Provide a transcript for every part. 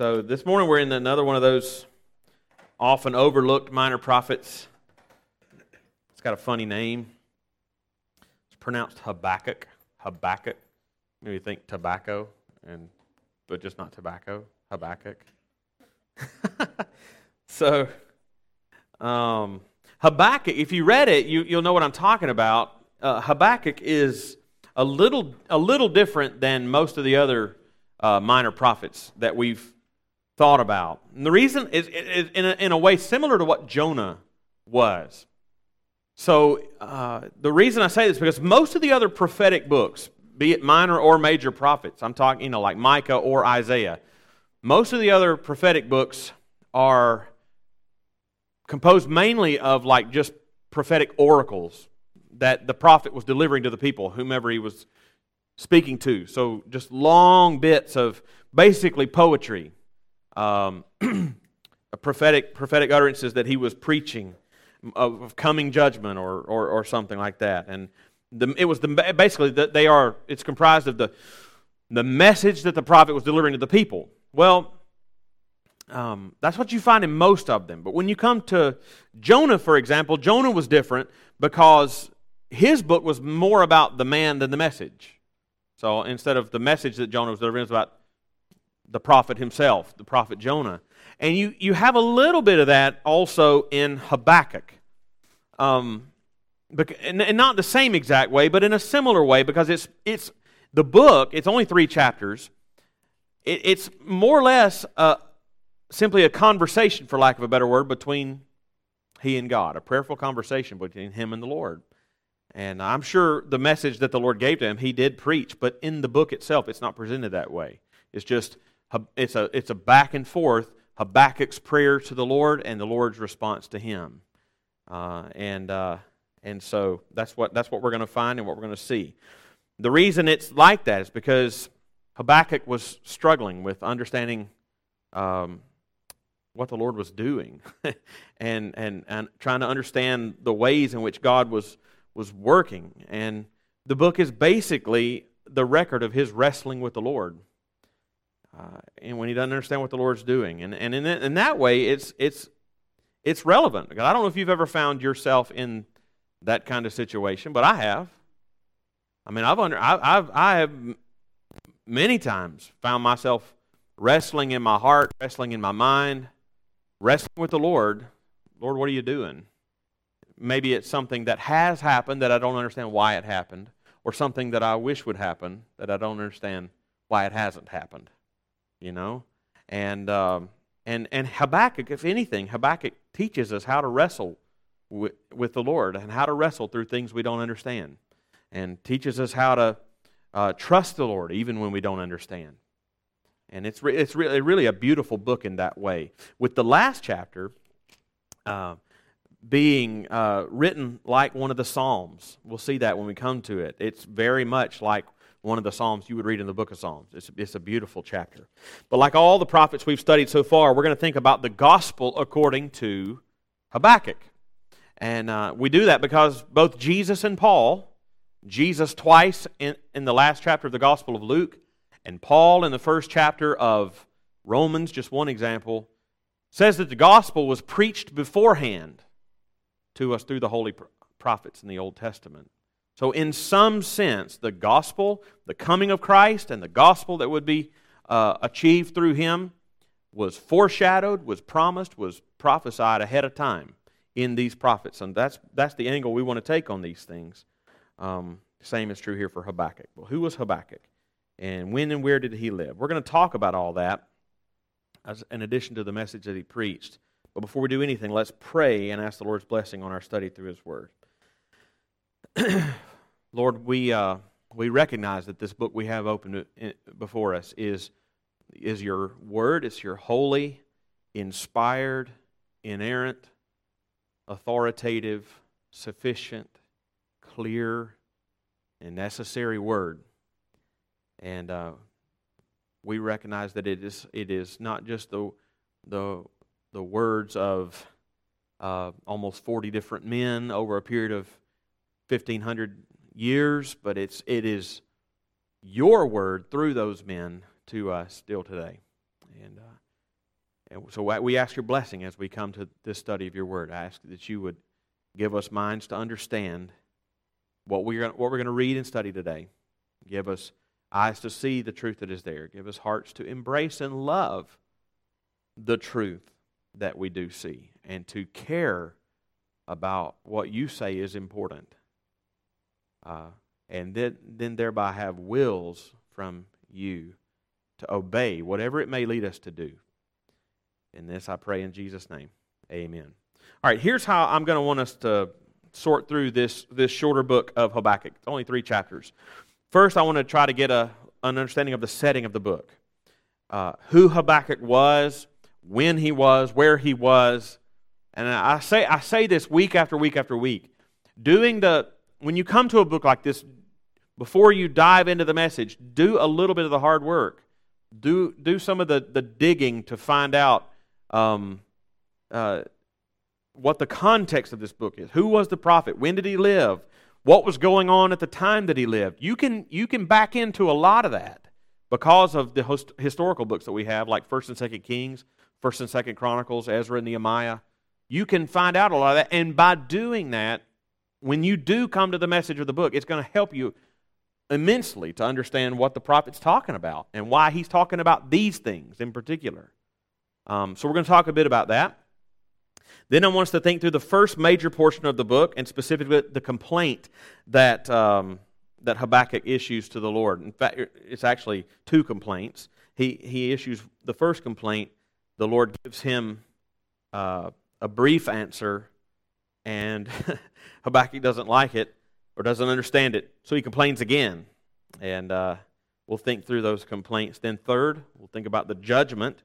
So this morning we're in another one of those often overlooked minor prophets. It's got a funny name. It's pronounced Habakkuk. Habakkuk. Maybe you think tobacco, and but just not tobacco. Habakkuk. so, um, Habakkuk. If you read it, you, you'll know what I'm talking about. Uh, Habakkuk is a little a little different than most of the other uh, minor prophets that we've thought about. And the reason is, is in, a, in a way similar to what Jonah was. So uh, the reason I say this is because most of the other prophetic books, be it minor or major prophets, I'm talking, you know, like Micah or Isaiah, most of the other prophetic books are composed mainly of like just prophetic oracles that the prophet was delivering to the people, whomever he was speaking to. So just long bits of basically poetry, um, prophetic prophetic utterances that he was preaching of, of coming judgment or, or, or something like that. And the, it was the, basically that they are. It's comprised of the the message that the prophet was delivering to the people. Well, um, that's what you find in most of them. But when you come to Jonah, for example, Jonah was different because his book was more about the man than the message. So instead of the message that Jonah was delivering, it was about the prophet himself, the prophet Jonah. And you, you have a little bit of that also in Habakkuk. Um, and not the same exact way, but in a similar way, because it's, it's the book, it's only three chapters. It, it's more or less uh, simply a conversation, for lack of a better word, between he and God, a prayerful conversation between him and the Lord. And I'm sure the message that the Lord gave to him, he did preach, but in the book itself, it's not presented that way. It's just it's a it's a back and forth Habakkuk's prayer to the Lord and the Lord's response to him, uh, and uh, and so that's what that's what we're going to find and what we're going to see. The reason it's like that is because Habakkuk was struggling with understanding um, what the Lord was doing, and and and trying to understand the ways in which God was was working. And the book is basically the record of his wrestling with the Lord. Uh, and when he doesn't understand what the Lord's doing. And, and in, that, in that way, it's, it's, it's relevant. I don't know if you've ever found yourself in that kind of situation, but I have. I mean, I've, under, I, I've, I have many times found myself wrestling in my heart, wrestling in my mind, wrestling with the Lord. Lord, what are you doing? Maybe it's something that has happened that I don't understand why it happened, or something that I wish would happen that I don't understand why it hasn't happened. You know, and um, and and Habakkuk, if anything, Habakkuk teaches us how to wrestle with, with the Lord and how to wrestle through things we don't understand, and teaches us how to uh, trust the Lord even when we don't understand. And it's re- it's really really a beautiful book in that way. With the last chapter. Uh, being uh, written like one of the Psalms. We'll see that when we come to it. It's very much like one of the Psalms you would read in the book of Psalms. It's, it's a beautiful chapter. But like all the prophets we've studied so far, we're going to think about the gospel according to Habakkuk. And uh, we do that because both Jesus and Paul, Jesus twice in, in the last chapter of the Gospel of Luke, and Paul in the first chapter of Romans, just one example, says that the gospel was preached beforehand to us through the holy prophets in the Old Testament. So, in some sense, the gospel, the coming of Christ, and the gospel that would be uh, achieved through him was foreshadowed, was promised, was prophesied ahead of time in these prophets. And that's, that's the angle we want to take on these things. Um, same is true here for Habakkuk. Well, who was Habakkuk? And when and where did he live? We're going to talk about all that as, in addition to the message that he preached. But before we do anything, let's pray and ask the Lord's blessing on our study through his word. Lord, we, uh, we recognize that this book we have open before us is, is your word. It's your holy, inspired, inerrant, authoritative, sufficient, clear, and necessary word. And uh, we recognize that it is, it is not just the, the, the words of uh, almost 40 different men over a period of 1,500 years, but it's, it is your word through those men to us still today. And uh, And so we ask your blessing as we come to this study of your word. I ask that you would give us minds to understand what we're, what we're going to read and study today. Give us eyes to see the truth that is there. Give us hearts to embrace and love the truth that we do see and to care about what you say is important. Uh, and then, then thereby have wills from you to obey whatever it may lead us to do. In this I pray in Jesus' name. Amen. All right, here's how I'm going to want us to sort through this, this shorter book of Habakkuk. It's only three chapters. First, I want to try to get a, an understanding of the setting of the book. Uh, who Habakkuk was, when he was, where he was. And I say, I say this week after week after week. Doing the, when you come to a book like this, before you dive into the message, do a little bit of the hard work. Do, do some of the, the digging to find out um, uh, what the context of this book is. Who was the prophet? When did he live? What was going on at the time that he lived? You can, you can back into a lot of that because of the host, historical books that we have, like 1st and 2nd Kings, 1st and 2nd Chronicles, Ezra and Nehemiah. You can find out a lot of that. And by doing that, when you do come to the message of the book, it's going to help you immensely to understand what the prophet's talking about and why he's talking about these things in particular. Um, so we're going to talk a bit about that. Then I want us to think through the first major portion of the book, and specifically the complaint that, um, that Habakkuk issues to the Lord. In fact, it's actually two complaints. He, he issues the first complaint, the Lord gives him uh, a brief answer, and Habakkuk doesn't like it or doesn't understand it, so he complains again. And uh, we'll think through those complaints. Then, third, we'll think about the judgment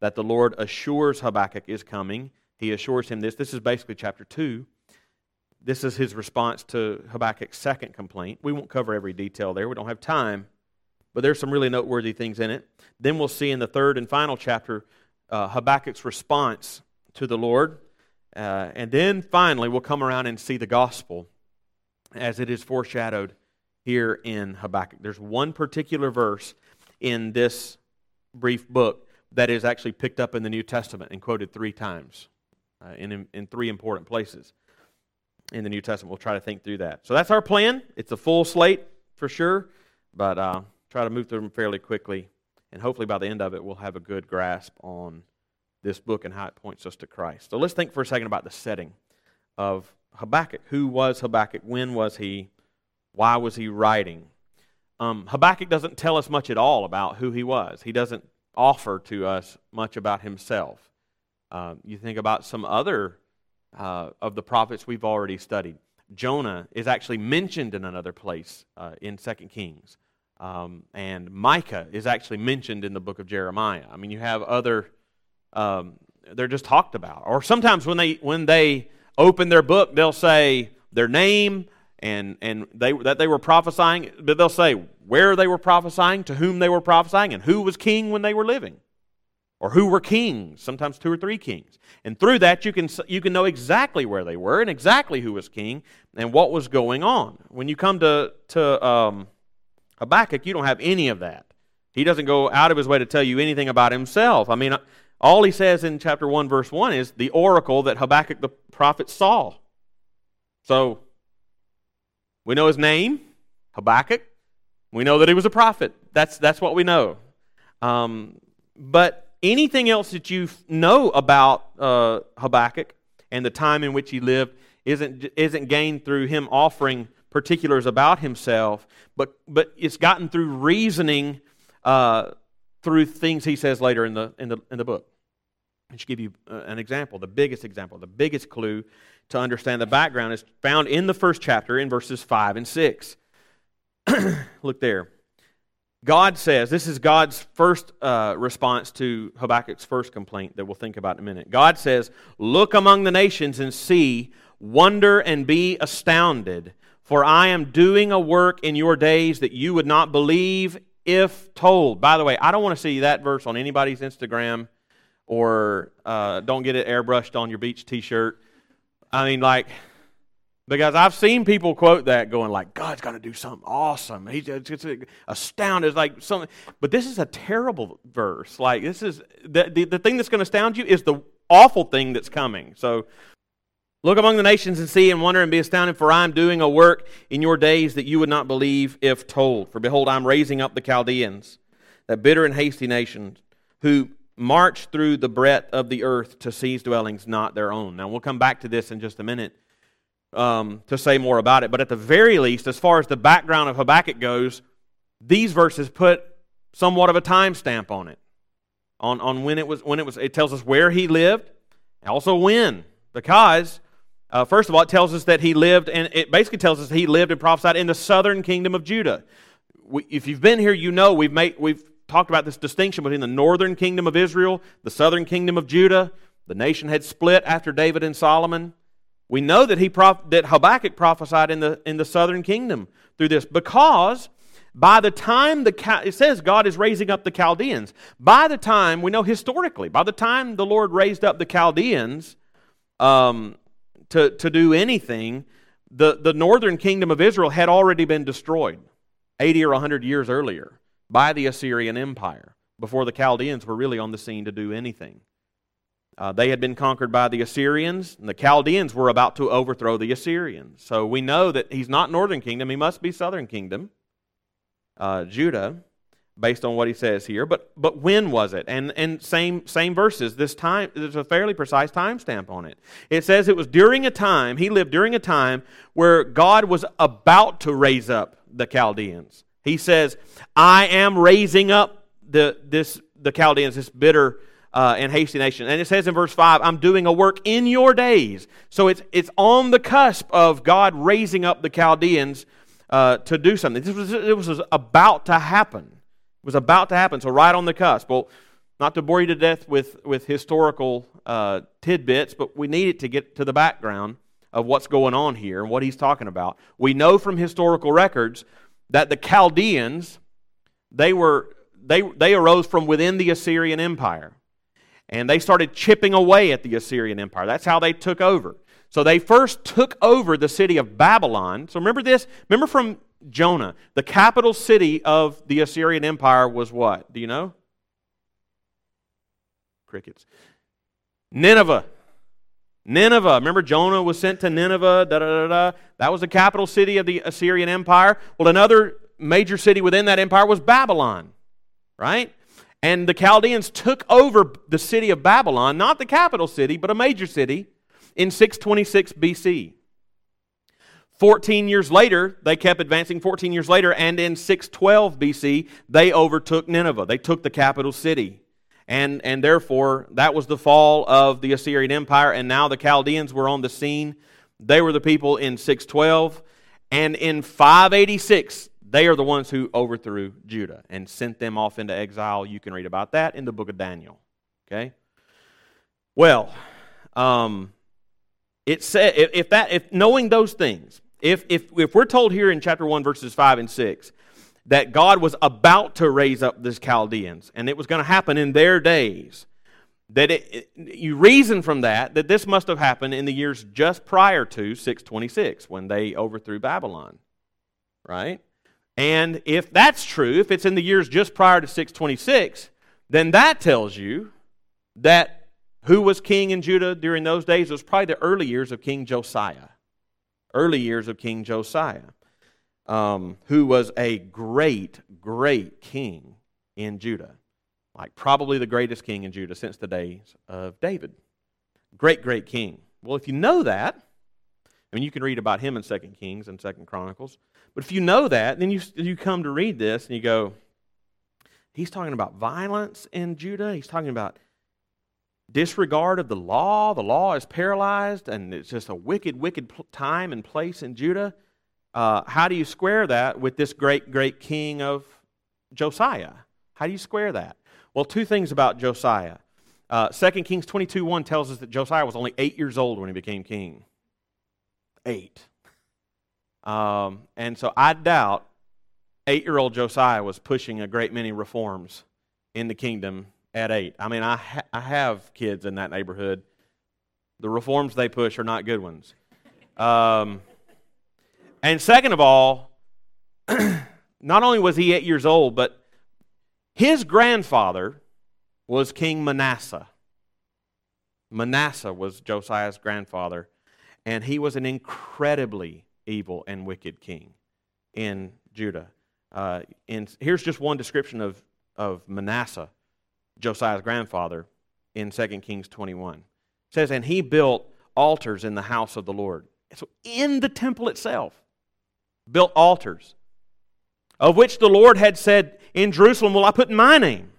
that the Lord assures Habakkuk is coming he assures him this. This is basically chapter 2. This is his response to Habakkuk's second complaint. We won't cover every detail there, we don't have time, but there's some really noteworthy things in it. Then we'll see in the third and final chapter uh, Habakkuk's response to the Lord. Uh, and then finally, we'll come around and see the gospel as it is foreshadowed here in Habakkuk. There's one particular verse in this brief book that is actually picked up in the New Testament and quoted three times uh, in, in three important places in the New Testament. We'll try to think through that. So that's our plan. It's a full slate for sure, but uh, try to move through them fairly quickly. And hopefully by the end of it, we'll have a good grasp on this book and how it points us to Christ. So let's think for a second about the setting of Habakkuk. Who was Habakkuk? When was he? Why was he writing? Um, Habakkuk doesn't tell us much at all about who he was. He doesn't offer to us much about himself. Um, you think about some other uh, of the prophets we've already studied. Jonah is actually mentioned in another place uh, in 2 Kings. Um, and Micah is actually mentioned in the book of Jeremiah. I mean, you have other, um, they're just talked about. Or sometimes when they, when they open their book, they'll say their name and, and they, that they were prophesying, but they'll say where they were prophesying, to whom they were prophesying, and who was king when they were living or who were kings, sometimes two or three kings. And through that, you can, you can know exactly where they were and exactly who was king and what was going on. When you come to, to um, Habakkuk, you don't have any of that. He doesn't go out of his way to tell you anything about himself. I mean, all he says in chapter 1, verse 1 is the oracle that Habakkuk the prophet saw. So, we know his name, Habakkuk. We know that he was a prophet. That's, that's what we know. Um, but anything else that you know about uh, Habakkuk and the time in which he lived isn't, isn't gained through him offering particulars about himself, but, but it's gotten through reasoning uh, through things he says later in the, in the, in the book. I should give you uh, an example, the biggest example, the biggest clue to understand the background is found in the first chapter in verses 5 and 6. Look there. God says, this is God's first uh, response to Habakkuk's first complaint that we'll think about in a minute. God says, Look among the nations and see, wonder and be astounded, for I am doing a work in your days that you would not believe if told. By the way, I don't want to see that verse on anybody's Instagram or uh, don't get it airbrushed on your beach t shirt. I mean, like, Because I've seen people quote that going like, God's going to do something awesome. He's astounded. It's like something. But this is a terrible verse. Like, this is the, the, the thing that's going to astound you is the awful thing that's coming. So look among the nations and see and wonder and be astounded, for I am doing a work in your days that you would not believe if told. For behold, I'm raising up the Chaldeans, that bitter and hasty nation, who march through the breadth of the earth to seize dwellings not their own. Now, we'll come back to this in just a minute um, to say more about it. But at the very least, as far as the background of Habakkuk goes, these verses put somewhat of a timestamp on it, on, on when it was. When it was, it tells us where he lived, also when, because uh, first of all, it tells us that he lived, and it basically tells us he lived and prophesied in the southern kingdom of Judah. We, if you've been here, you know we've made we've talked about this distinction between the northern kingdom of Israel, the southern kingdom of Judah. The nation had split after David and Solomon. We know that, he that Habakkuk prophesied in the, in the southern kingdom through this because by the time the it says God is raising up the Chaldeans. By the time we know historically, by the time the Lord raised up the Chaldeans um, to to do anything, the the northern kingdom of Israel had already been destroyed, eighty or hundred years earlier by the Assyrian Empire before the Chaldeans were really on the scene to do anything. Uh, they had been conquered by the Assyrians, and the Chaldeans were about to overthrow the Assyrians. So we know that he's not northern kingdom, he must be southern kingdom, uh, Judah, based on what he says here. But but when was it? And and same same verses. This time there's a fairly precise timestamp on it. It says it was during a time he lived during a time where God was about to raise up the Chaldeans. He says, "I am raising up the this the Chaldeans, this bitter." uh, and hasty nation. And it says in verse 5, I'm doing a work in your days. So it's, it's on the cusp of God raising up the Chaldeans uh, to do something. This was, it was about to happen. Was about to happen. So right on the cusp. Well, not to bore you to death with, with historical uh, tidbits, but we need it to get to the background of what's going on here and what he's talking about. We know from historical records that the Chaldeans, they were they, they arose from within the Assyrian Empire and they started chipping away at the Assyrian Empire. That's how they took over. So they first took over the city of Babylon. So remember this? Remember from Jonah, the capital city of the Assyrian Empire was what? Do you know? Crickets. Nineveh. Nineveh. Remember, Jonah was sent to Nineveh. Da, da, da, da. That was the capital city of the Assyrian Empire. Well, another major city within that empire was Babylon, right? And the Chaldeans took over the city of Babylon, not the capital city, but a major city, in 626 BC. 14 years later, they kept advancing 14 years later, and in 612 BC, they overtook Nineveh. They took the capital city. And, and therefore, that was the fall of the Assyrian Empire, and now the Chaldeans were on the scene. They were the people in 612. And in 586, they are the ones who overthrew Judah and sent them off into exile. You can read about that in the book of Daniel. Okay? Well, um, it said if that if knowing those things, if if if we're told here in chapter one verses five and six that God was about to raise up these Chaldeans and it was going to happen in their days, that it, it, you reason from that that this must have happened in the years just prior to 626 when they overthrew Babylon, right? And if that's true, if it's in the years just prior to 626, then that tells you that who was king in Judah during those days? It was probably the early years of King Josiah. Early years of King Josiah, um, who was a great, great king in Judah. Like probably the greatest king in Judah since the days of David. Great, great king. Well, if you know that, I mean, you can read about him in Second Kings and Second Chronicles. But if you know that, then you, you come to read this and you go, he's talking about violence in Judah. He's talking about disregard of the law. The law is paralyzed, and it's just a wicked, wicked time and place in Judah. Uh, how do you square that with this great, great king of Josiah? How do you square that? Well, two things about Josiah. Uh, 2 Kings 22 1 tells us that Josiah was only eight years old when he became king. Eight. Um, and so I doubt eight year old Josiah was pushing a great many reforms in the kingdom at eight. I mean, I, ha- I have kids in that neighborhood. The reforms they push are not good ones. Um, And second of all, not only was he eight years old, but his grandfather was King Manasseh. Manasseh was Josiah's grandfather, and he was an incredibly evil and wicked king in Judah. Uh, and here's just one description of, of Manasseh, Josiah's grandfather, in 2 Kings 21. It says, And he built altars in the house of the Lord. So in the temple itself, built altars, of which the Lord had said, In Jerusalem will I put my name.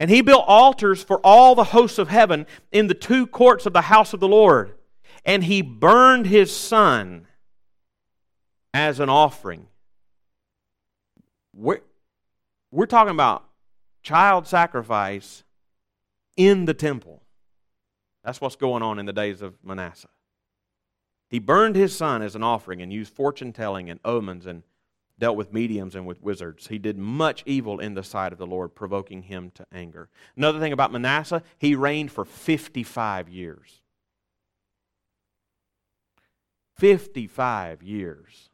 And he built altars for all the hosts of heaven in the two courts of the house of the Lord. And he burned his son as an offering. We're, we're talking about child sacrifice in the temple. That's what's going on in the days of Manasseh. He burned his son as an offering and used fortune telling and omens and dealt with mediums and with wizards. He did much evil in the sight of the Lord, provoking him to anger. Another thing about Manasseh, he reigned for 55 years. 55 years.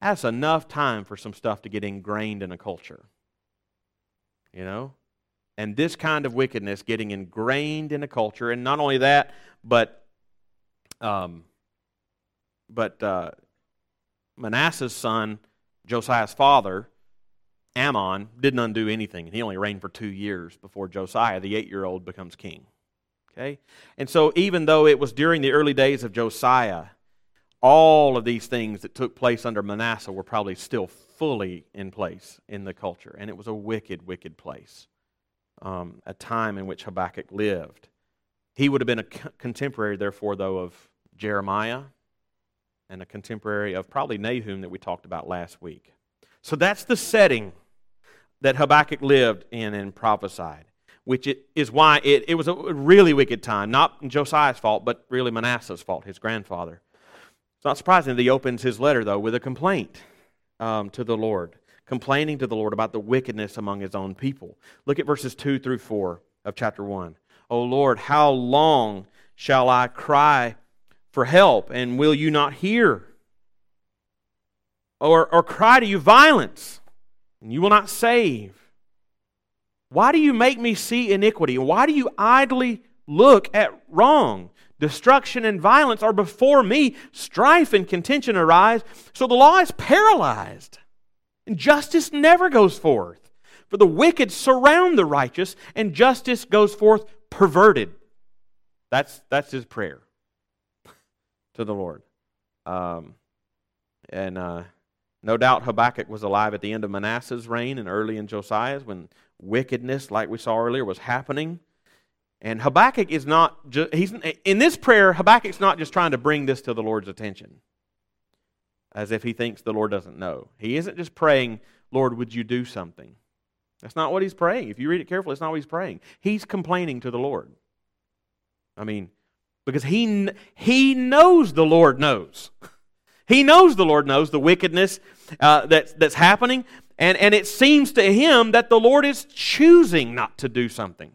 That's enough time for some stuff to get ingrained in a culture. You know? And this kind of wickedness getting ingrained in a culture, and not only that, but um, but uh, Manasseh's son, Josiah's father, Amon, didn't undo anything. And he only reigned for two years before Josiah, the eight year old, becomes king. Okay? And so, even though it was during the early days of Josiah, all of these things that took place under Manasseh were probably still fully in place in the culture. And it was a wicked, wicked place, um, a time in which Habakkuk lived. He would have been a contemporary, therefore, though, of Jeremiah and a contemporary of probably Nahum that we talked about last week. So that's the setting that Habakkuk lived in and prophesied, which is why it, it was a really wicked time. Not Josiah's fault, but really Manasseh's fault, his grandfather. It's not surprising that he opens his letter, though, with a complaint um, to the Lord, complaining to the Lord about the wickedness among his own people. Look at verses 2 through 4 of chapter 1. O Lord, how long shall I cry for help, and will you not hear? Or, or cry to you violence, and you will not save? Why do you make me see iniquity? And why do you idly look at wrong? Destruction and violence are before me. Strife and contention arise. So the law is paralyzed, and justice never goes forth. For the wicked surround the righteous, and justice goes forth perverted. That's, that's his prayer to the Lord. Um, and uh, no doubt Habakkuk was alive at the end of Manasseh's reign and early in Josiah's when wickedness, like we saw earlier, was happening. And Habakkuk is not just, he's, in this prayer, Habakkuk's not just trying to bring this to the Lord's attention as if he thinks the Lord doesn't know. He isn't just praying, Lord, would you do something? That's not what he's praying. If you read it carefully, it's not what he's praying. He's complaining to the Lord. I mean, because he, he knows the Lord knows. He knows the Lord knows the wickedness uh, that's, that's happening, and, and it seems to him that the Lord is choosing not to do something.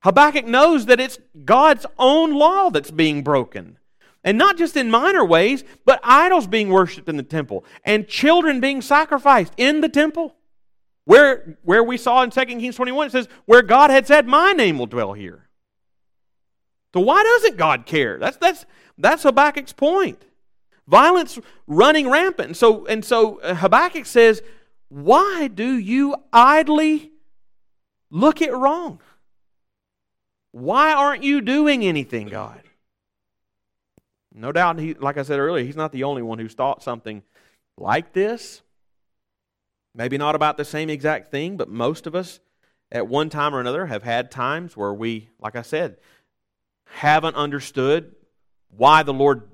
Habakkuk knows that it's God's own law that's being broken. And not just in minor ways, but idols being worshiped in the temple and children being sacrificed in the temple. Where, where we saw in 2 Kings 21, it says, where God had said, My name will dwell here. So why doesn't God care? That's that's that's Habakkuk's point. Violence running rampant. And so and so uh, Habakkuk says, "Why do you idly look at wrong? Why aren't you doing anything, God?" No doubt he like I said earlier, he's not the only one who's thought something like this. Maybe not about the same exact thing, but most of us at one time or another have had times where we, like I said, haven't understood why the Lord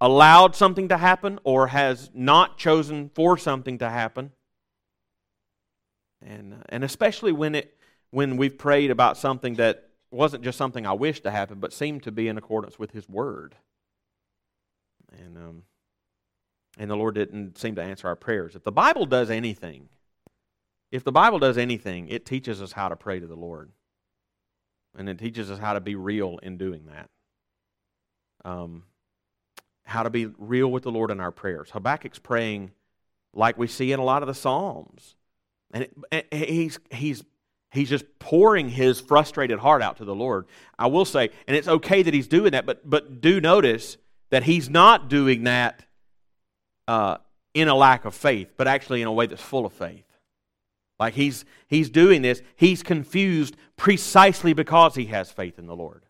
allowed something to happen or has not chosen for something to happen. And, and especially when, it, when we've prayed about something that wasn't just something I wished to happen, but seemed to be in accordance with His Word. And, um, and the Lord didn't seem to answer our prayers. If the Bible does anything, if the Bible does anything, it teaches us how to pray to the Lord. And it teaches us how to be real in doing that. Um, how to be real with the Lord in our prayers. Habakkuk's praying like we see in a lot of the Psalms. And, it, and he's, he's, he's just pouring his frustrated heart out to the Lord. I will say, and it's okay that he's doing that, but, but do notice that he's not doing that uh, in a lack of faith, but actually in a way that's full of faith. Like he's, he's doing this, he's confused precisely because he has faith in the Lord.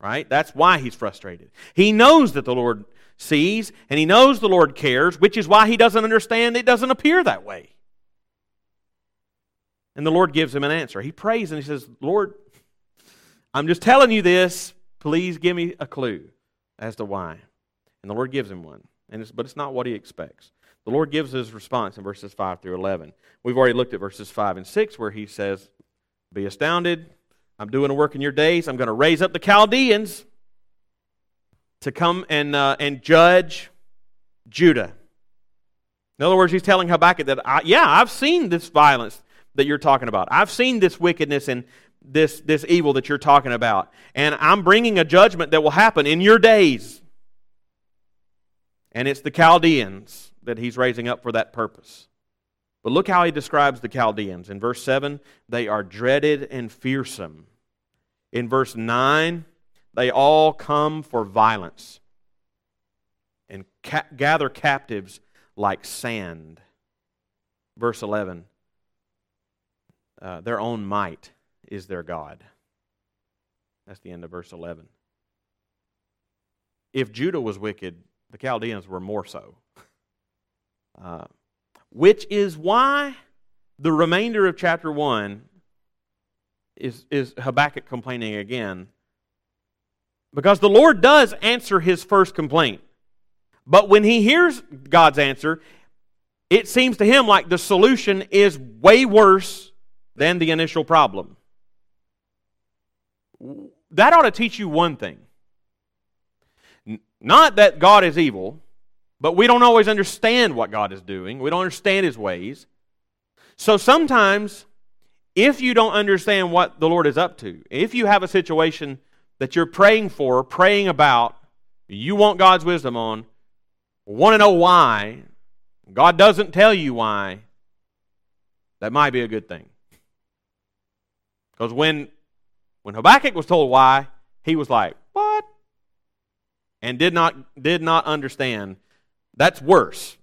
Right? That's why he's frustrated. He knows that the Lord sees and he knows the Lord cares, which is why he doesn't understand it doesn't appear that way. And the Lord gives him an answer. He prays and he says, Lord, I'm just telling you this. Please give me a clue as to why. And the Lord gives him one. And it's, but it's not what he expects. The Lord gives his response in verses 5 through 11. We've already looked at verses 5 and 6 where he says, Be astounded. I'm doing a work in your days. I'm going to raise up the Chaldeans to come and, uh, and judge Judah. In other words, he's telling Habakkuk that, I, yeah, I've seen this violence that you're talking about. I've seen this wickedness and this, this evil that you're talking about. And I'm bringing a judgment that will happen in your days. And it's the Chaldeans that he's raising up for that purpose. But look how he describes the Chaldeans. In verse 7, they are dreaded and fearsome. In verse 9, they all come for violence and ca- gather captives like sand. Verse 11, uh, their own might is their God. That's the end of verse 11. If Judah was wicked, the Chaldeans were more so. Uh, which is why the remainder of chapter 1 is, is Habakkuk complaining again. Because the Lord does answer his first complaint. But when he hears God's answer, it seems to him like the solution is way worse than the initial problem. That ought to teach you one thing. Not that God is evil, but we don't always understand what God is doing. We don't understand His ways. So sometimes, if you don't understand what the Lord is up to, if you have a situation that you're praying for, praying about, you want God's wisdom on, want to know why, God doesn't tell you why, that might be a good thing. Because when, when Habakkuk was told why, he was like, What? And did not, did not understand. That's worse.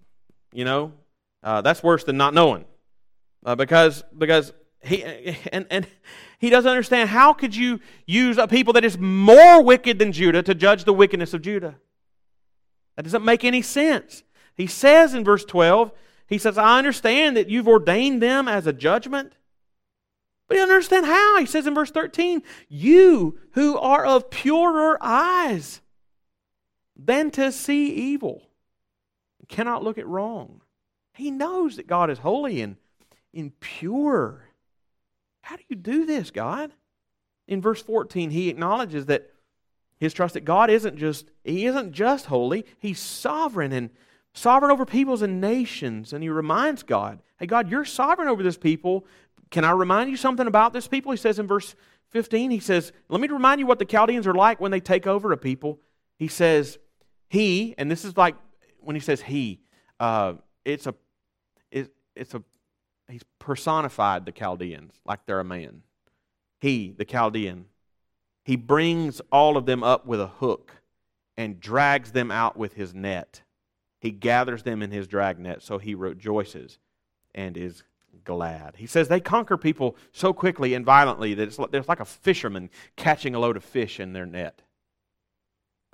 You know? Uh, that's worse than not knowing. Uh, because because he and, and he doesn't understand how could you use a people that is more wicked than Judah to judge the wickedness of Judah? That doesn't make any sense. He says in verse 12, he says, I understand that you've ordained them as a judgment you understand how. He says in verse 13, You who are of purer eyes than to see evil cannot look at wrong. He knows that God is holy and, and pure. How do you do this, God? In verse 14, he acknowledges that his trust that God isn't just he isn't just holy, he's sovereign and sovereign over peoples and nations. And he reminds God, hey, God, you're sovereign over this people, can I remind you something about this people? He says in verse 15, he says, Let me remind you what the Chaldeans are like when they take over a people. He says, He, and this is like when he says he, uh, it's a, it, it's a, he's personified the Chaldeans like they're a man. He, the Chaldean, he brings all of them up with a hook and drags them out with his net. He gathers them in his drag net, so he rejoices and is glad. He says they conquer people so quickly and violently that it's like, it's like a fisherman catching a load of fish in their net.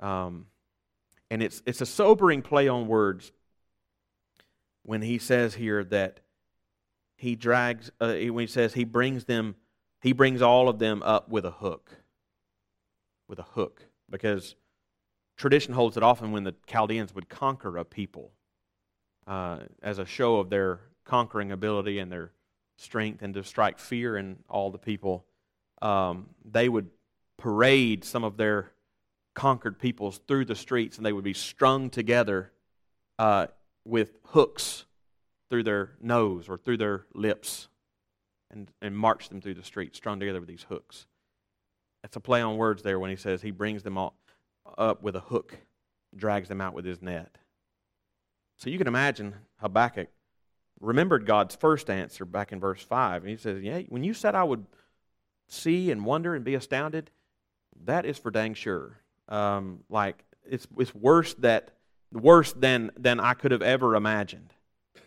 Um, and it's, it's a sobering play on words when he says here that he drags, uh, when he says he brings them, he brings all of them up with a hook. With a hook. Because tradition holds that often when the Chaldeans would conquer a people uh, as a show of their conquering ability and their strength and to strike fear in all the people, um, they would parade some of their conquered peoples through the streets and they would be strung together uh, with hooks through their nose or through their lips and, and march them through the streets, strung together with these hooks. That's a play on words there when he says he brings them all up with a hook drags them out with his net. So you can imagine Habakkuk remembered God's first answer back in verse 5. And he says, Yeah, when you said I would see and wonder and be astounded, that is for dang sure. Um, like, it's, it's worse, that, worse than, than I could have ever imagined.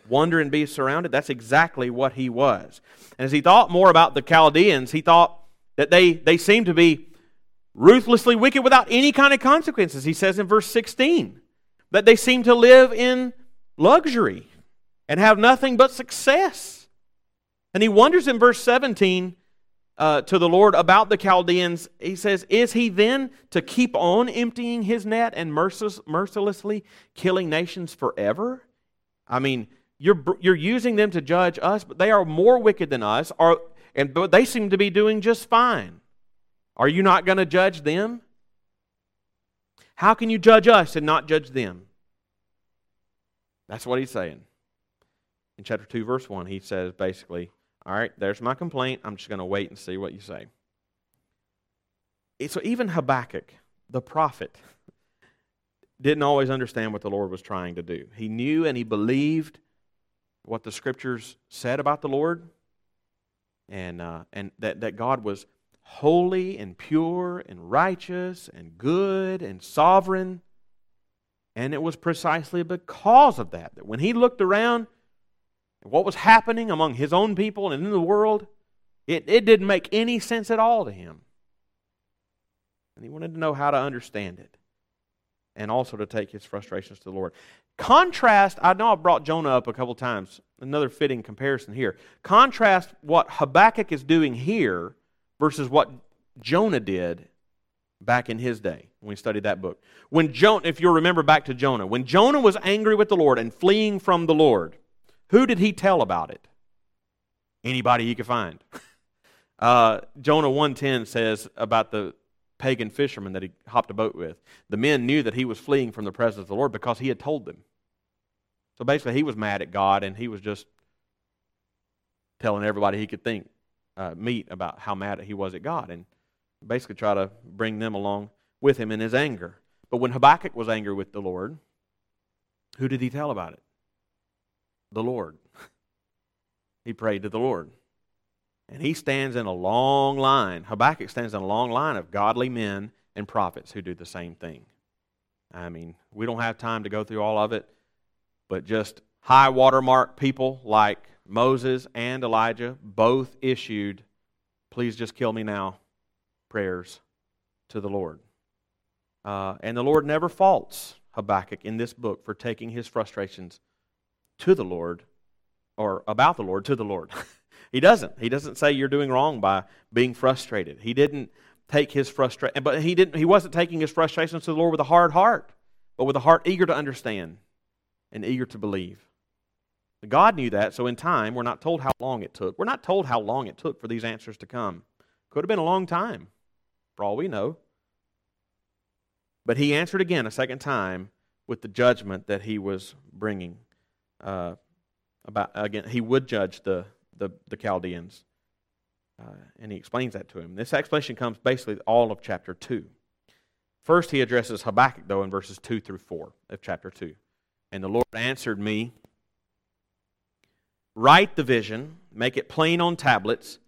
Wonder and be surrounded, that's exactly what he was. And as he thought more about the Chaldeans, he thought that they, they seemed to be ruthlessly wicked without any kind of consequences. He says in verse 16 that they seem to live in luxury and have nothing but success. And he wonders in verse 17 uh, to the Lord about the Chaldeans. He says, Is he then to keep on emptying his net and merciless, mercilessly killing nations forever? I mean, you're, you're using them to judge us, but they are more wicked than us, are, and, but they seem to be doing just fine. Are you not going to judge them? How can you judge us and not judge them? That's what he's saying. In chapter 2, verse 1, he says basically, All right, there's my complaint. I'm just going to wait and see what you say. So even Habakkuk, the prophet, didn't always understand what the Lord was trying to do. He knew and he believed what the scriptures said about the Lord and, uh, and that, that God was holy and pure and righteous and good and sovereign. And it was precisely because of that that when he looked around at what was happening among his own people and in the world, it, it didn't make any sense at all to him. And he wanted to know how to understand it and also to take his frustrations to the Lord. Contrast, I know I brought Jonah up a couple times, another fitting comparison here. Contrast what Habakkuk is doing here versus what Jonah did back in his day when we studied that book. When Jonah, if you'll remember back to Jonah, when Jonah was angry with the Lord and fleeing from the Lord, who did he tell about it? Anybody he could find. Uh, Jonah 1.10 says about the pagan fishermen that he hopped a boat with. The men knew that he was fleeing from the presence of the Lord because he had told them. So basically, he was mad at God and he was just telling everybody he could think uh, meet about how mad he was at God and basically try to bring them along with him in his anger. But when Habakkuk was angry with the Lord, who did he tell about it? The Lord. he prayed to the Lord. And he stands in a long line. Habakkuk stands in a long line of godly men and prophets who do the same thing. I mean, we don't have time to go through all of it, but just high watermark people like Moses and Elijah both issued, please just kill me now, prayers to the Lord. Uh, and the Lord never faults Habakkuk in this book for taking his frustrations to the Lord or about the Lord to the Lord. he doesn't. He doesn't say you're doing wrong by being frustrated. He didn't take his frustration, but he didn't. He wasn't taking his frustrations to the Lord with a hard heart, but with a heart eager to understand and eager to believe. God knew that, so in time, we're not told how long it took. We're not told how long it took for these answers to come. Could have been a long time, for all we know. But he answered again a second time with the judgment that he was bringing. Uh, about again, he would judge the the, the Chaldeans, uh, and he explains that to him. This explanation comes basically all of chapter two. First, he addresses Habakkuk though in verses two through four of chapter two, and the Lord answered me Write the vision, make it plain on tablets,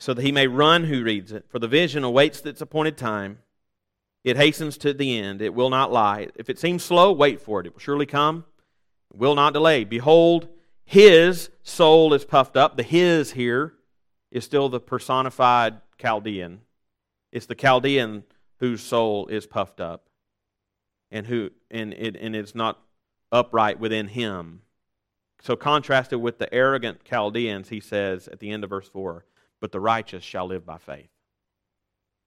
so that he may run who reads it. For the vision awaits its appointed time. It hastens to the end. It will not lie. If it seems slow, wait for it. It will surely come. Will not delay. Behold, his soul is puffed up. The his here is still the personified Chaldean. It's the Chaldean whose soul is puffed up and who and it and it's not upright within him. So, contrasted with the arrogant Chaldeans, he says at the end of verse 4 But the righteous shall live by faith.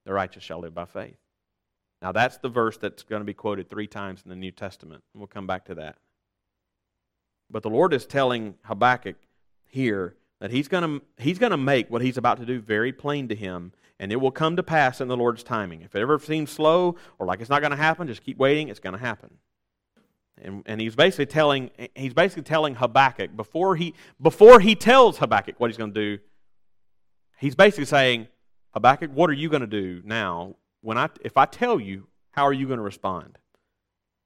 The righteous shall live by faith. Now, that's the verse that's going to be quoted three times in the New Testament. We'll come back to that. But the Lord is telling Habakkuk here that he's going to, he's going to make what he's about to do very plain to him, and it will come to pass in the Lord's timing. If it ever seems slow or like it's not going to happen, just keep waiting, it's going to happen. And, and he's basically telling he's basically telling Habakkuk before he before he tells Habakkuk what he's going to do, he's basically saying, Habakkuk, what are you going to do now when I if I tell you, how are you going to respond?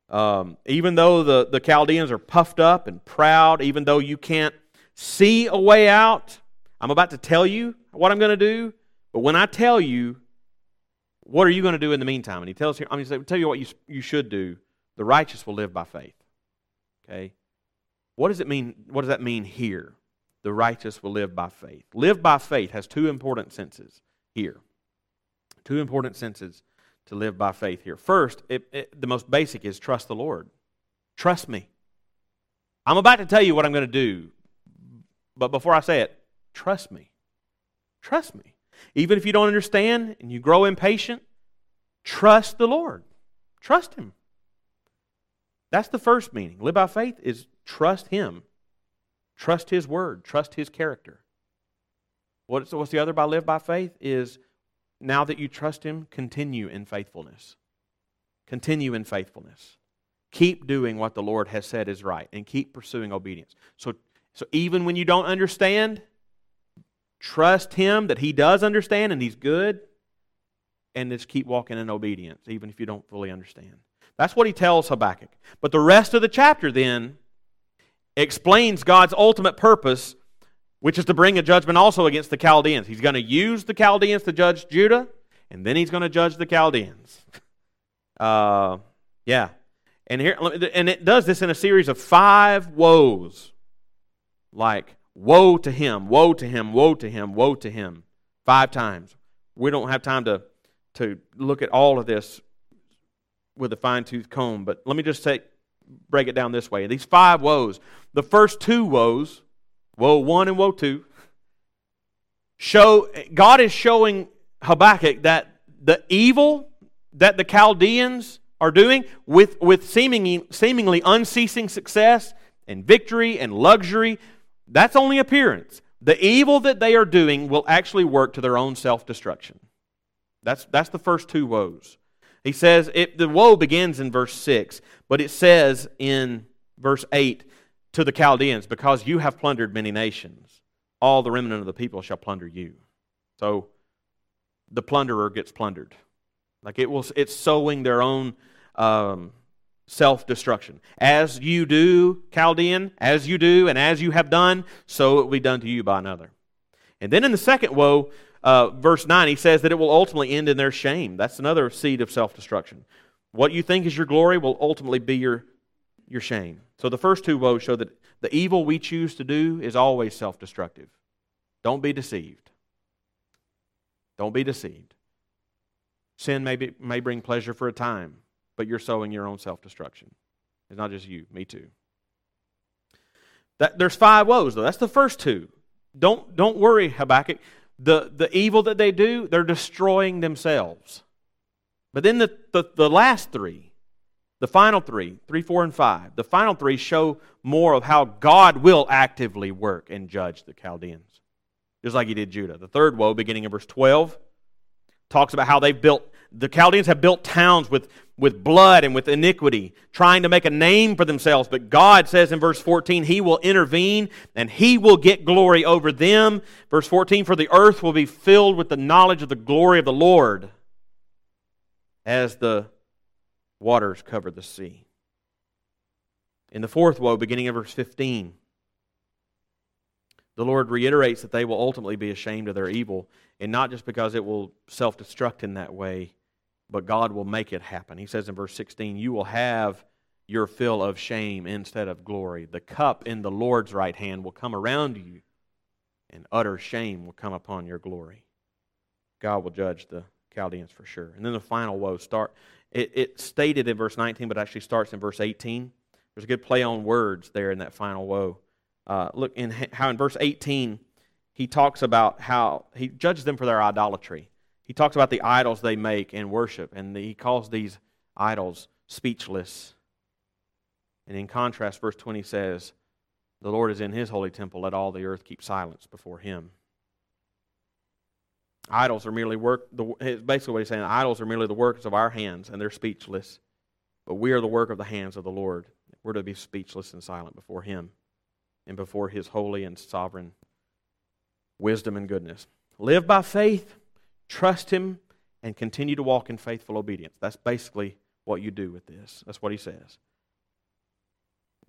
Um, even though the, the Chaldeans are puffed up and proud, even though you can't see a way out, I'm about to tell you what I'm going to do. But when I tell you, what are you going to do in the meantime? And he tells you, I'm going to tell you what you, you should do. The righteous will live by faith. Okay? What does it mean? What does that mean here? The righteous will live by faith. Live by faith has two important senses here. Two important senses to live by faith here. First, it, it, the most basic is trust the Lord. Trust me. I'm about to tell you what I'm going to do, but before I say it, trust me. Trust me. Even if you don't understand and you grow impatient, trust the Lord. Trust Him. That's the first meaning. Live by faith is trust Him. Trust His word. Trust His character. What's, what's the other by live by faith? Is now that you trust Him, continue in faithfulness. Continue in faithfulness. Keep doing what the Lord has said is right and keep pursuing obedience. So, so even when you don't understand, trust Him that He does understand and He's good, and just keep walking in obedience, even if you don't fully understand. That's what He tells Habakkuk. But the rest of the chapter then explains God's ultimate purpose, which is to bring a judgment also against the Chaldeans. He's going to use the Chaldeans to judge Judah, and then He's going to judge the Chaldeans. Uh, yeah. And here, and it does this in a series of five woes, like Woe to him, woe to him, woe to him, woe to him. Five times. We don't have time to, to look at all of this with a fine tooth comb, but let me just take break it down this way. These five woes, the first two woes, woe one and woe two, show God is showing Habakkuk that the evil that the Chaldeans are doing with, with seemingly, seemingly unceasing success and victory and luxury that's only appearance. The evil that they are doing will actually work to their own self destruction. That's, that's the first two woes. He says it, the woe begins in verse 6, but it says in verse 8 to the Chaldeans, because you have plundered many nations, all the remnant of the people shall plunder you. So the plunderer gets plundered. Like it will, it's sowing their own um, self destruction. As you do, Chaldean, as you do, and as you have done, so it will be done to you by another. And then in the second woe, uh, verse 9, he says that it will ultimately end in their shame. That's another seed of self destruction. What you think is your glory will ultimately be your, your shame. So the first two woes show that the evil we choose to do is always self destructive. Don't be deceived. Don't be deceived. Sin may, be, may bring pleasure for a time, but you're sowing your own self destruction. It's not just you, me too. That, there's five woes, though. That's the first two. Don't, don't worry, Habakkuk. The, the evil that they do, they're destroying themselves. But then the, the, the last three, the final three, three, four, and five, the final three show more of how God will actively work and judge the Chaldeans, just like he did Judah. The third woe, beginning in verse 12, talks about how they built, the Chaldeans have built towns with with blood and with iniquity, trying to make a name for themselves. But God says in verse 14, He will intervene and He will get glory over them. Verse 14, for the earth will be filled with the knowledge of the glory of the Lord as the waters cover the sea. In the fourth woe, beginning of verse 15, the Lord reiterates that they will ultimately be ashamed of their evil, and not just because it will self destruct in that way but God will make it happen. He says in verse 16, You will have your fill of shame instead of glory. The cup in the Lord's right hand will come around you, and utter shame will come upon your glory. God will judge the Chaldeans for sure. And then the final woe start. It, it stated in verse 19, but actually starts in verse 18. There's a good play on words there in that final woe. Uh, look in how in verse 18 he talks about how he judges them for their idolatry he talks about the idols they make and worship, and he calls these idols speechless. And in contrast, verse 20 says, The Lord is in his holy temple, let all the earth keep silence before him. Idols are merely work, basically what he's saying, idols are merely the works of our hands, and they're speechless. But we are the work of the hands of the Lord. We're to be speechless and silent before him and before his holy and sovereign wisdom and goodness. Live by faith Trust Him and continue to walk in faithful obedience. That's basically what you do with this. That's what he says.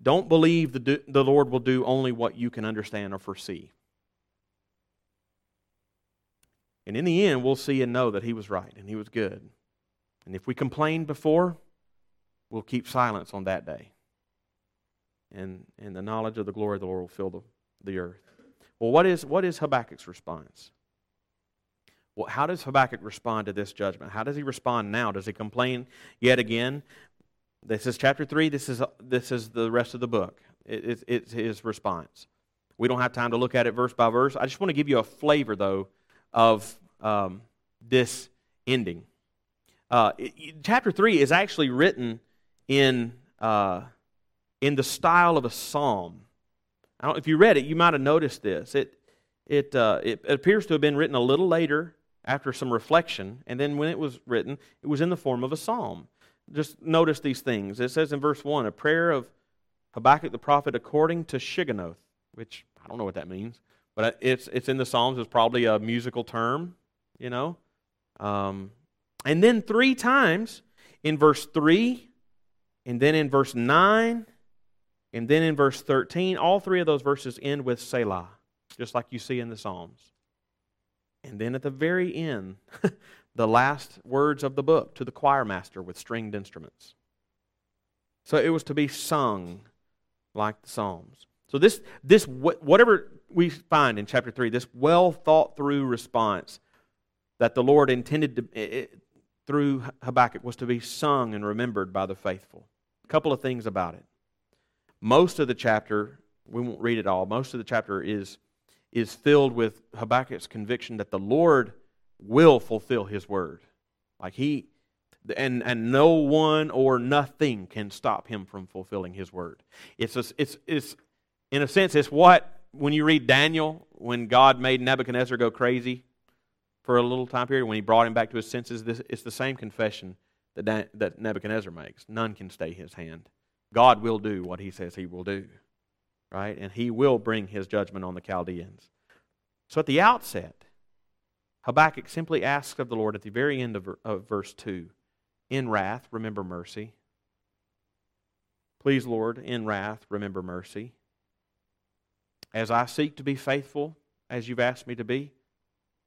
Don't believe the, the Lord will do only what you can understand or foresee. And in the end, we'll see and know that he was right and he was good. And if we complained before, we'll keep silence on that day. And, and the knowledge of the glory of the Lord will fill the, the earth. Well, what is, what is Habakkuk's response? Well, how does Habakkuk respond to this judgment? How does he respond now? Does he complain yet again? This is chapter 3. This is, this is the rest of the book. It, it, it's his response. We don't have time to look at it verse by verse. I just want to give you a flavor, though, of um, this ending. Uh, chapter 3 is actually written in, uh, in the style of a psalm. I don't, if you read it, you might have noticed this. It, it, uh, it appears to have been written a little later after some reflection, and then when it was written, it was in the form of a psalm. Just notice these things. It says in verse 1 a prayer of Habakkuk the prophet according to Shigionoth, which I don't know what that means, but it's, it's in the Psalms. It's probably a musical term, you know. Um, and then three times in verse 3, and then in verse 9, and then in verse 13, all three of those verses end with Selah, just like you see in the Psalms. And then at the very end, the last words of the book to the choir master with stringed instruments. So it was to be sung like the Psalms. So this, this whatever we find in chapter 3, this well thought through response that the Lord intended to, it, through Habakkuk was to be sung and remembered by the faithful. A couple of things about it. Most of the chapter, we won't read it all, most of the chapter is, is filled with Habakkuk's conviction that the Lord will fulfill his word. Like he, and, and no one or nothing can stop him from fulfilling his word. It's, a, it's, it's, in a sense, it's what, when you read Daniel, when God made Nebuchadnezzar go crazy for a little time period, when he brought him back to his senses, this, it's the same confession that, that Nebuchadnezzar makes. None can stay his hand. God will do what he says he will do, right? And he will bring his judgment on the Chaldeans. So at the outset, Habakkuk simply asks of the Lord at the very end of, of verse 2 In wrath, remember mercy. Please, Lord, in wrath, remember mercy. As I seek to be faithful as you've asked me to be,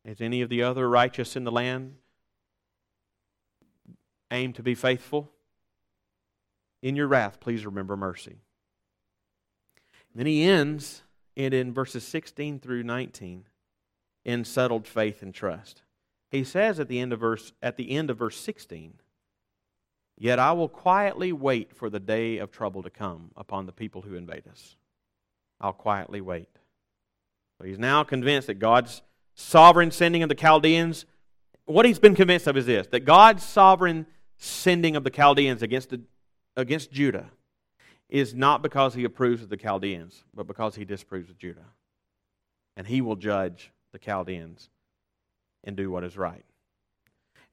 as any of the other righteous in the land aim to be faithful, in your wrath, please remember mercy. And then he ends it in verses 16 through 19 in settled faith and trust. He says at the end of verse at the end of verse 16, "Yet I will quietly wait for the day of trouble to come upon the people who invade us. I'll quietly wait." So he's now convinced that God's sovereign sending of the Chaldeans what he's been convinced of is this that God's sovereign sending of the Chaldeans against, the, against Judah is not because he approves of the Chaldeans, but because he disapproves of Judah. And he will judge the Chaldeans and do what is right.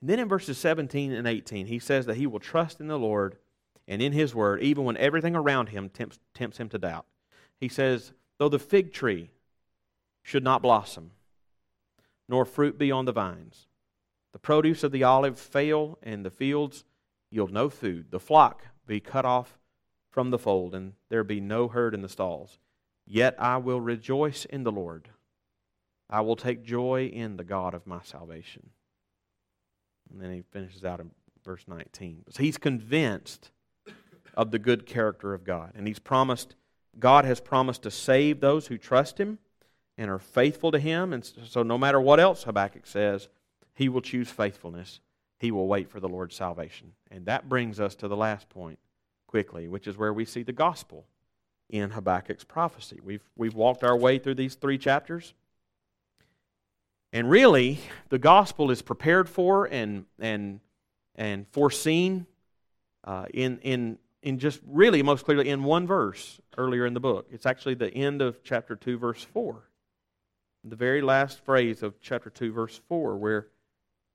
And then in verses 17 and 18, he says that he will trust in the Lord and in his word, even when everything around him tempts, tempts him to doubt. He says, Though the fig tree should not blossom, nor fruit be on the vines, the produce of the olive fail, and the fields yield no food, the flock be cut off from the fold, and there be no herd in the stalls. Yet I will rejoice in the Lord. I will take joy in the God of my salvation. And then he finishes out in verse 19. So he's convinced of the good character of God. And he's promised, God has promised to save those who trust him and are faithful to him. And so no matter what else Habakkuk says, he will choose faithfulness. He will wait for the Lord's salvation. And that brings us to the last point quickly, which is where we see the gospel in Habakkuk's prophecy. We've, we've walked our way through these three chapters. And really, the gospel is prepared for and, and, and foreseen uh, in, in, in just really most clearly in one verse earlier in the book. It's actually the end of chapter 2, verse 4. The very last phrase of chapter 2, verse 4, where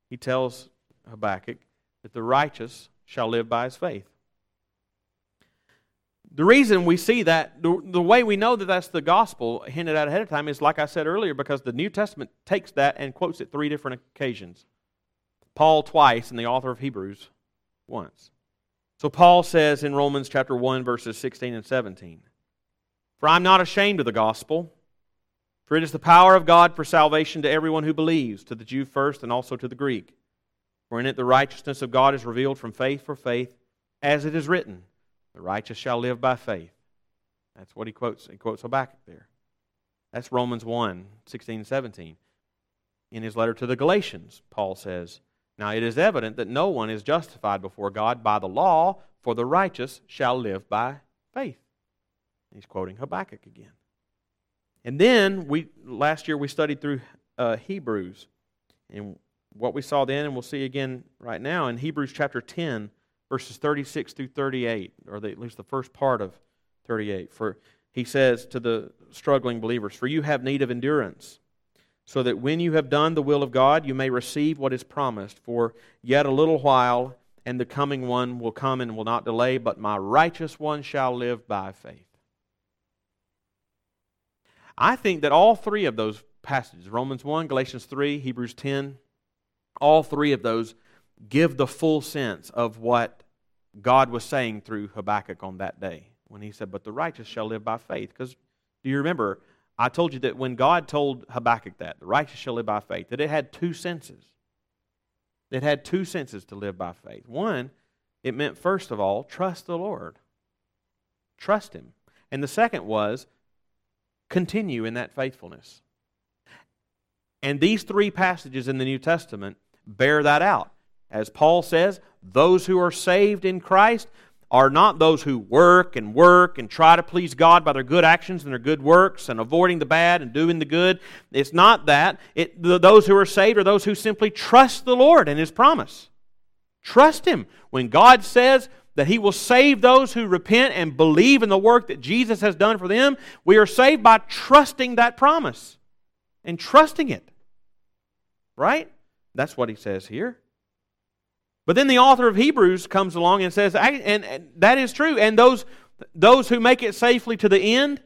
he tells Habakkuk that the righteous shall live by his faith. The reason we see that, the, the way we know that that's the gospel hinted at ahead of time is, like I said earlier, because the New Testament takes that and quotes it three different occasions. Paul twice, and the author of Hebrews once. So Paul says in Romans chapter 1, verses 16 and 17 For I'm not ashamed of the gospel, for it is the power of God for salvation to everyone who believes, to the Jew first and also to the Greek. For in it the righteousness of God is revealed from faith for faith, as it is written, The righteous shall live by faith. That's what he quotes. He quotes Habakkuk there. That's Romans 1, 16 and 17. In his letter to the Galatians, Paul says, Now it is evident that no one is justified before God by the law, for the righteous shall live by faith. He's quoting Habakkuk again. And then we last year we studied through uh, Hebrews, and what we saw then, and we'll see again right now in Hebrews chapter 10, verses 36 through 38, or the, at least the first part of 38. For he says to the struggling believers, For you have need of endurance, so that when you have done the will of God, you may receive what is promised. For yet a little while, and the coming one will come and will not delay, but my righteous one shall live by faith. I think that all three of those passages, Romans 1, Galatians 3, Hebrews 10, all three of those give the full sense of what God was saying through Habakkuk on that day when he said, But the righteous shall live by faith. Because do you remember, I told you that when God told Habakkuk that, the righteous shall live by faith, that it had two senses. It had two senses to live by faith. One, it meant, first of all, trust the Lord, trust Him. And the second was, continue in that faithfulness. And these three passages in the New Testament bear that out. As Paul says, those who are saved in Christ are not those who work and work and try to please God by their good actions and their good works and avoiding the bad and doing the good. It's not that. It, the, those who are saved are those who simply trust the Lord and His promise. Trust Him. When God says, that He will save those who repent and believe in the work that Jesus has done for them. We are saved by trusting that promise and trusting it. Right? That's what He says here. But then the author of Hebrews comes along and says, and, that is true. And those, those who make it safely to the end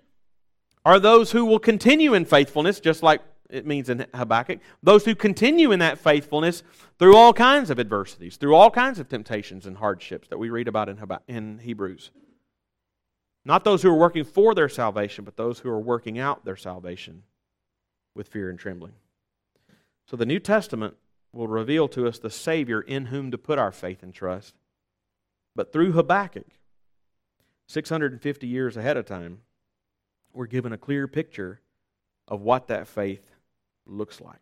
are those who will continue in faithfulness, just like it means in Habakkuk. Those who continue in that faithfulness through all kinds of adversities, through all kinds of temptations and hardships that we read about in, in Hebrews. Not those who are working for their salvation, but those who are working out their salvation with fear and trembling. So the New Testament will reveal to us the Savior in whom to put our faith and trust. But through Habakkuk, 650 years ahead of time, we're given a clear picture of what that faith looks like.